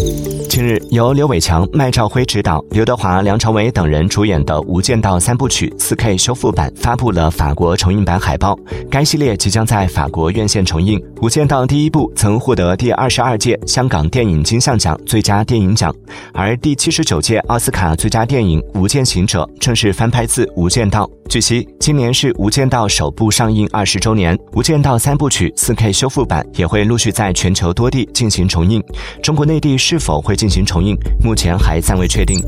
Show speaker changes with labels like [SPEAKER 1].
[SPEAKER 1] Música 近日，由刘伟强、麦兆辉执导，刘德华、梁朝伟等人主演的《无间道》三部曲 4K 修复版发布了法国重映版海报。该系列即将在法国院线重映。《无间道》第一部曾获得第二十二届香港电影金像奖最佳电影奖，而第七十九届奥斯卡最佳电影《无间行者》正是翻拍自《无间道》。据悉，今年是《无间道》首部上映二十周年，《无间道》三部曲 4K 修复版也会陆续在全球多地进行重映。中国内地是否会进？进行重印，目前还暂未确定。